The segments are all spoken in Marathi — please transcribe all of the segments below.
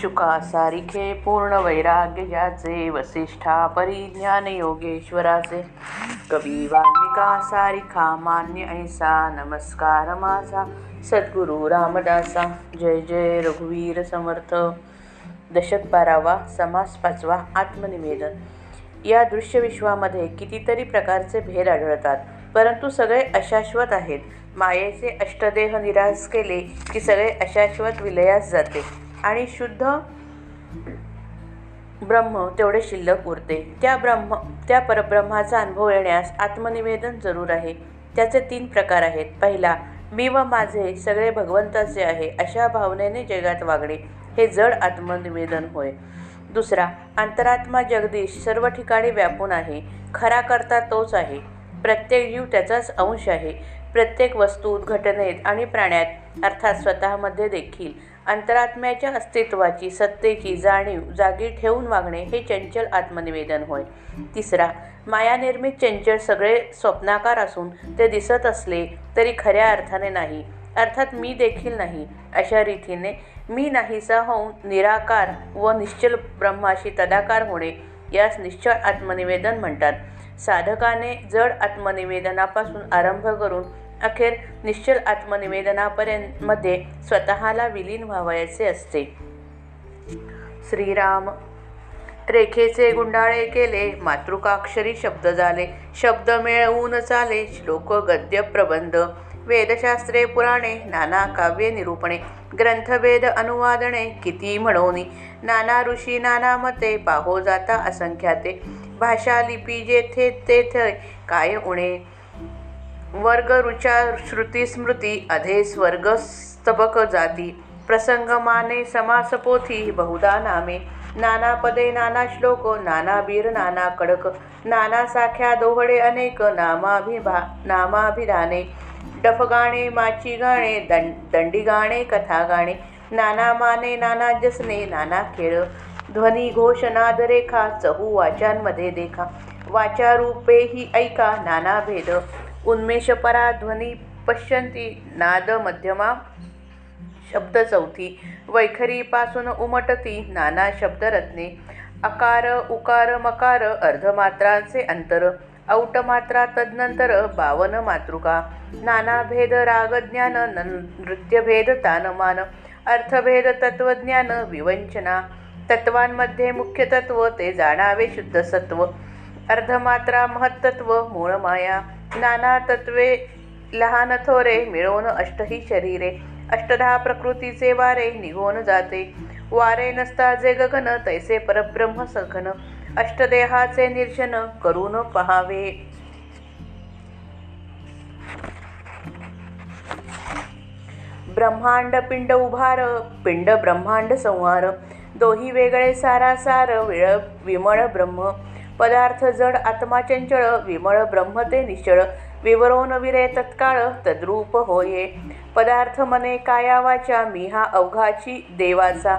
शुका सारिखे पूर्ण वैराग्य ज्याचे वसिष्ठा परिज्ञान योगेश्वराचे कवी वाल्मिका सारिखा मान्य ऐसा नमस्कार माझा। सद्गुरु रामदासा जय जय रघुवीर समर्थ। दशक बारावा समास पाचवा आत्मनिवेदन। या दृश्यविश्वामध्ये कितीतरी प्रकारचे भेद आढळतात परंतु सगळे अशाश्वत आहेत. मायेचे अष्टदेह निराश केले की सगळे अशाश्वत विलयास जाते. आणि शुद्ध ब्रह्म तेवढे शिल्लक उरते. त्या ब्रह्म त्या परब्रह्माचा अनुभव येण्यास आत्मनिवेदन जरूर आहे. त्याचे तीन प्रकार आहेत. पहिला मी व माझे सगळे भगवंताचे आहे अशा भावनेने जगात वागणे हे जड आत्मनिवेदन होय. दुसरा अंतरात्मा जगदीश सर्व ठिकाणी व्यापून आहे खरा करता तोच आहे. प्रत्येक जीव त्याचाच अंश आहे. प्रत्येक वस्तूत घटनेत आणि प्राण्यात अर्थात स्वतःमध्ये देखील. अंतरात्म्याच्या अस्तित्वाची सत्तेची जाणीव जागी ठेवून वागणे हे चंचल आत्मनिवेदन होय. तिसरा मायानिर्मित चंचल सगळे स्वप्नाकार असून ते दिसत असले तरी खऱ्या अर्थाने नाही अर्थात मी देखील नाही अशा रीतीने मी नाहीसा होऊन निराकार व निश्चल ब्रह्माशी तदाकार होणे यास निश्चळ आत्मनिवेदन म्हणतात. साधकाने जड आत्मनिवेदनापासून आरंभ करून अखेर निश्चल आत्मनिवेदनापर्यंत मध्ये स्वतःला विलीन व्हावयाचे असते. श्रीराम रेखेचे गुंडाळे केले मातृकाक्षरी शब्द झाले शब्द मिळवून चाले श्लोक गद्य प्रबंध वेदशास्त्रे पुराणे नाना काव्ये निरूपणे ग्रंथभेद अनुवादणे किती म्हणोनी नाना ऋषी नाना मते पाहो जाता असंख्याते भाषा लिपी जेथे तेथे काय उणे वर्ग रुचा श्रुती स्मृती अधे स्वर्ग स्तबक जाती प्रसंगमाने समास पोथी बहुधा नामे नाना पदे नाना श्लोक नाना बीर नाना कडक नाना साख्या दोहडे अनेक नामाभिभा नामाभिधाने डफ गाणे माची गाणे दं दंडी गाणे कथा गाणे नाना माने नाना जसने नाना खेळ ध्वनी घोष नाद रेखा चहू वाचांमध्ये देखा वाचा रूपे ही ऐका नाना भेद उन्मेषपरा ध्वनी पश्यंती नाद मध्यमा शब्द चौथी. वैखरीपासून उमटती नाना शब्दरत्ने. अकार उकार मकार अर्धमात्रांचे अंतर. औटमात्रा तदनंतर बावन मातृका. नाना भेद रागज्ञान नृत्यभेद तानमान. अर्थभेद तत्वज्ञान विवंचना. तत्वांमध्ये मुख्य तत्व ते जाणावे शुद्ध सत्व. अर्धमात्रा महत्त्व मूळ माया. नाना तत्वे लहान थोरे मिळवून अष्टही शरीरे. अष्टधा प्रकृतीचे वारे निघून जाते. वारे नसता जे गगन तैसे परब्रह्म सघन. अष्टदेहाचे निर्शन करून पहावे. ब्रह्मांड पिंड उभार पिंड ब्रह्मांड संहार. दोही वेगळे सारासार विळ विमळ ब्रह्म. पदार्थ जड आत्मा चंचळ विमळ ब्रह्म ते निश्चळ. विवरोन विरे तत्काळ तद्रूप होये. पदार्थ मने कायावाच्या मी हा अवघाची देवाचा.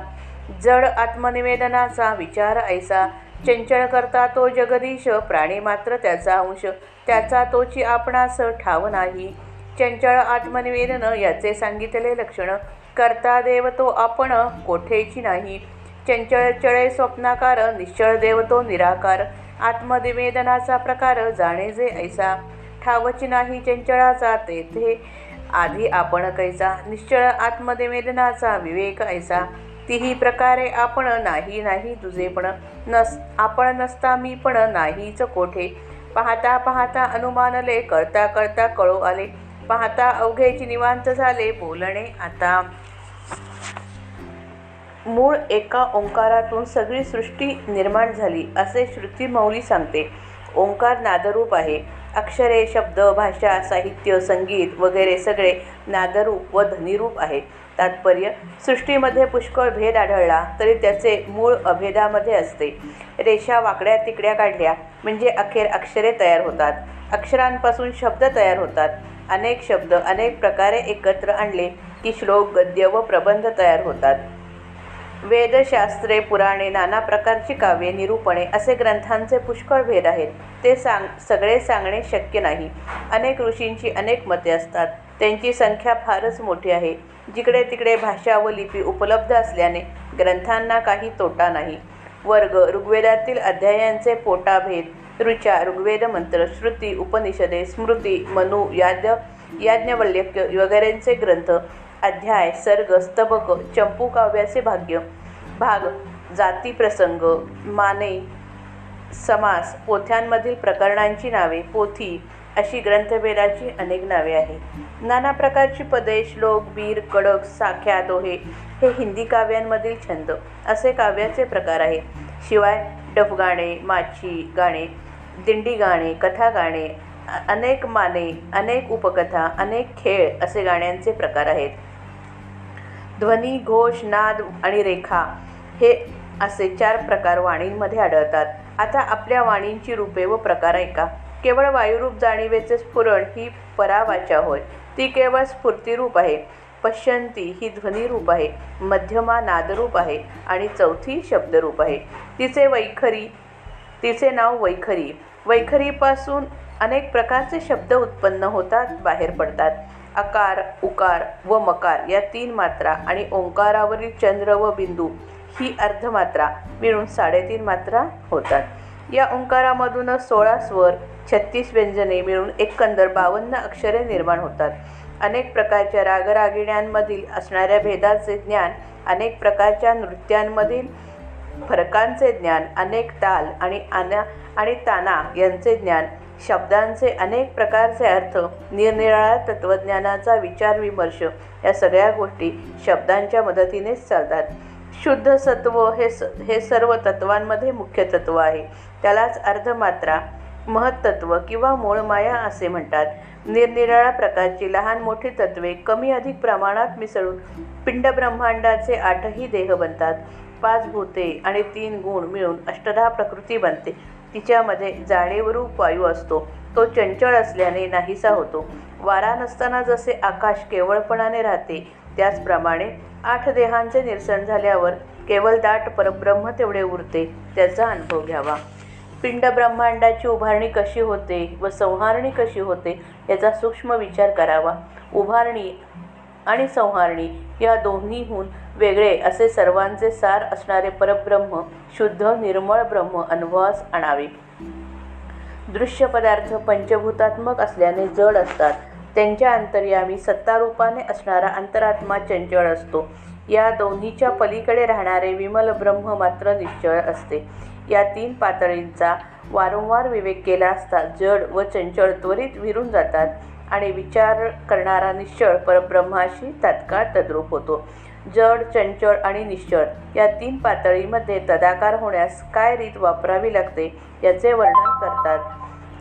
जड आत्मनिवेदनाचा विचार ऐसा. चंचळ करता तो जगदीश प्राणी मात्र त्याचा अंश. त्याचा तोची आपणास ठाव नाही. चंचळ आत्मनिवेदन याचे सांगितले लक्षण. करता देव तो आपण कोठेची नाही. चंचळ चळे स्वप्नाकार निश्चळ देव तो निराकार. आत्मनिवेदनाचा प्रकार जाणे जे ऐसा. ठावची नाही चंचळाचा तेथे. आधी आपण कैसा. निश्चळ आत्मनिवेदनाचा विवेक ऐसा. तीही प्रकारे आपण नाही नाही तुझे पण. नस आपण नसता मी पण नाहीच कोठे. पाहता पाहता अनुमानले करता करता कळो आले. पाहता अवघेची निवांत झाले बोलणे आता. मूळ एका ओंकारातून सगळी सृष्टी निर्माण झाली असे श्रुतीमौली सांगते. ओंकार नादरूप आहे. अक्षरे शब्द भाषा साहित्य संगीत वगैरे सगळे नादरूप व ध्वनिरूप आहे. तात्पर्य सृष्टीमध्ये पुष्कळ भेद आढळला तरी त्याचे मूळ अभेदामध्ये असते. रेषा वाकड्या तिकड्या काढल्या म्हणजे अखेर अक्षरे तयार होतात. अक्षरांपासून शब्द तयार होतात. अनेक शब्द अनेक प्रकारे एकत्र आणले की श्लोक गद्य व प्रबंध तयार होतात. वेदशास्त्रे पुराणे नाना प्रकारची काव्ये निरूपणे असे ग्रंथांचे पुष्कळ भेद आहेत. ते सांग सगळे सांगणे शक्य नाही. अनेक ऋषींची अनेक मते असतात. त्यांची संख्या फारच मोठी आहे. जिकडे तिकडे भाषा व लिपी उपलब्ध असल्याने ग्रंथांना काही तोटा नाही. वर्ग ऋग्वेदातील अध्यायांचे पोटाभेद ऋचा ऋग्वेद मंत्र श्रुती उपनिषदे स्मृती मनु याज्ञ याज्ञवल्यक्य वगैरेंचे ग्रंथ अध्याय सर्ग स्तबक चंपू काव्याचे भाग्य भाग जाती प्रसंग माने समास पोथ्यांमधील प्रकरणांची नावे पोथी अशी ग्रंथभेदाची अनेक नावे आहेत. नाना प्रकारची पदे श्लोक बीर कडक साख्या दोहे हे हिंदी काव्यांमधील छंद असे काव्याचे प्रकार आहेत. शिवाय डफगाणे माची गाणे दिंडी गाणे कथा गाणे अनेक माने अनेक उपकथा अनेक खेळ असे गाण्यांचे प्रकार आहेत. ध्वनी घोष नाद आणि रेखा हे असे चार प्रकार वाणींमध्ये आढळतात. आता आपल्या वाणींची रूपे व प्रकार ऐका. केवळ वायुरूप जाणीवेचे स्फुरण ही परावाचा होय. ती केवळ स्फूर्तिरूप आहे. पश्यंती ही ध्वनिरूप आहे. मध्यमा नादरूप आहे आणि चौथी शब्दरूप आहे. तिचे वैखरी तिचे नाव वैखरी. वैखरीपासून अनेक प्रकारचे शब्द उत्पन्न होतात बाहेर पडतात. आकार उकार व मकार या तीन मात्रा आणि ओंकारावरील चंद्र व बिंदू ही अर्धमात्रा मिळून साडेतीन मात्रा होतात. या ओंकारामधूनच सोळा स्वर छत्तीस व्यंजने मिळून एकंदर बावन्न अक्षरे निर्माण होतात. अनेक प्रकारच्या रागरागिण्यांमधील असणाऱ्या भेदाचे ज्ञान अनेक प्रकारच्या नृत्यांमधील फरकांचे ज्ञान अनेक ताल आणि आना आणि ताना यांचे ज्ञान शब्दांचे अनेक प्रकारचे अर्थ निरनिराळ्या तत्त्वज्ञानाचा विचार विमर्श या सगळ्या गोष्टी शब्दांच्या मदतीनेच चालतात. शुद्ध सत्व हे स हे सर्व तत्वांमध्ये मुख्य तत्व आहे. त्यालाच अर्धमात्रा महत्त्व किंवा मूळमाया असे म्हणतात. निरनिराळ्या प्रकारची लहान मोठी तत्वे कमी अधिक प्रमाणात मिसळून पिंड ब्रह्मांडाचे आठही देह बनतात. पाच भूते आणि तीन गुण मिळून अष्टधा प्रकृती बनते. तिच्यामध्ये जाणीवरूप वायू असतो. तो चंचळ असल्याने नाहीसा होतो. वारा नसताना जसे आकाश केवळपणाने राहते त्याचप्रमाणे आठ देहांचे निरसन झाल्यावर केवळ दाट परब्रह्म तेवढे उरते त्याचा अनुभव घ्यावा. पिंड ब्रह्मांडाची उभारणी कशी होते व संहारणी कशी होते याचा सूक्ष्म विचार करावा. उभारणी आणि संहारणी या दोन्हीहून वेगळे असे सर्वांचे सार असणारे परब्रह्म शुद्ध निर्मळ ब्रह्म अनुभवास आणावे. दृश्य पदार्थ पंचभूतात्मक असल्याने जड असतात. त्यांच्या अंतर्यामी सत्तारूपाने असणारा अंतरात्मा चंचळ असतो. या दोन्हीच्या पलीकडे राहणारे विमल ब्रह्म मात्र निश्चळ असते. या तीन पातळींचा वारंवार विवेक केला असता जड व चंचळ त्वरित विरून जातात. आणि विचार करणारा निश्चळ परब्रह्माशी तात्काळ तद्रूप होतो. जड चंचळ आणि निश्चळ या तीन पातळीमध्ये तदाकार होण्यास काय रीत वापरावी लागते याचे वर्णन करतात.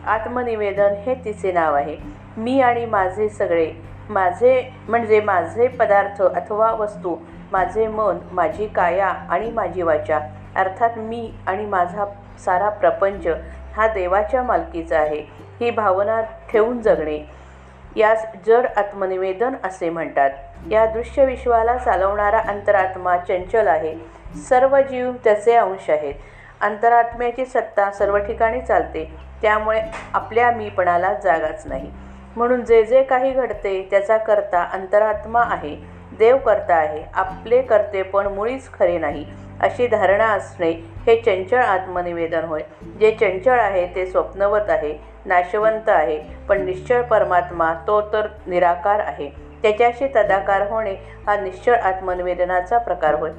आत्मनिवेदन हे तिचे नाव आहे. मी आणि माझे सगळे माझे म्हणजे माझे पदार्थ अथवा वस्तू माझे मन माझी काया आणि माझी वाचा अर्थात मी आणि माझा सारा प्रपंच हा देवाच्या मालकीचा आहे. ही भावना ठेवून जगणे यास जड आत्मनिवेदन असे म्हणतात. या दृश्य विश्वाला चालवणारा अंतरात्मा चंचल आहे. सर्व जीव त्याचे अंश आहेत. अंतरात्म्याची सत्ता सर्व ठिकाणी चालते. त्यामुळे आपल्या मीपणाला जागाच नाही. म्हणून जे जे काही घडते त्याचा करता अंतरात्मा आहे. देव करता आहे. आपले करते पण मुळीच खरे नाही. अशी धारणा असणे हे चंचळ आत्मनिवेदन होय. जे चंचळ आहे ते स्वप्नवत आहे. नाशवंत आहे पण निश्चळ परमात्मा तो तर निराकार आहे. त्याच्याशी तदाकार होणे हा निश्चळ आत्मनिवेदनाचा प्रकार होय.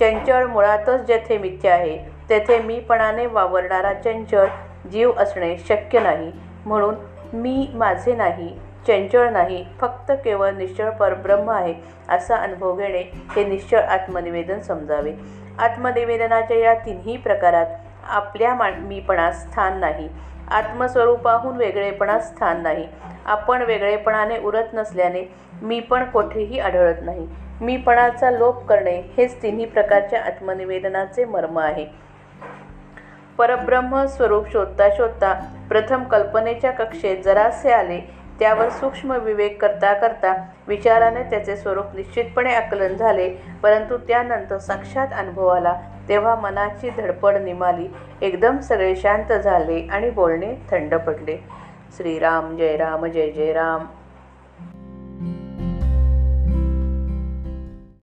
चंचळ मुळातच जेथे मिथ्या आहे तेथे मीपणाने वावरणारा चंचळ जीव असणे शक्य नाही. म्हणून मी माझे नाही चंचळ नाही फक्त केवळ निश्चळ परब्रह्म आहे असा अनुभव घेणे हे निश्चळ आत्मनिवेदन समजावे. आत्मनिवेदनाच्या या तिन्ही प्रकारात आपल्या मा मीपणास स्थान नाही. आत्मस्वरूपाहून वेगळेपणास स्थान नाही. आपण वेगळेपणाने उरत नसल्याने मी पण कोठेही आढळत नाही. मीपणाचा लोप करणे हेच तिन्ही प्रकारच्या आत्मनिवेदनाचे मर्म आहे. परब्रह्म स्वरूप शोधता शोधता प्रथम कल्पनेच्या कक्षेत जरासे आले त्यावर सूक्ष्म विवेक करता करता विचाराने त्याचे स्वरूप निश्चितपणे आकलन झाले परंतु त्यानंतर साक्षात अनुभव आला. तेव्हा मनाची धडपड निमाली. एकदम सगळे शांत झाले आणि बोलणे थंड पडले. श्रीराम जय राम जय जय राम.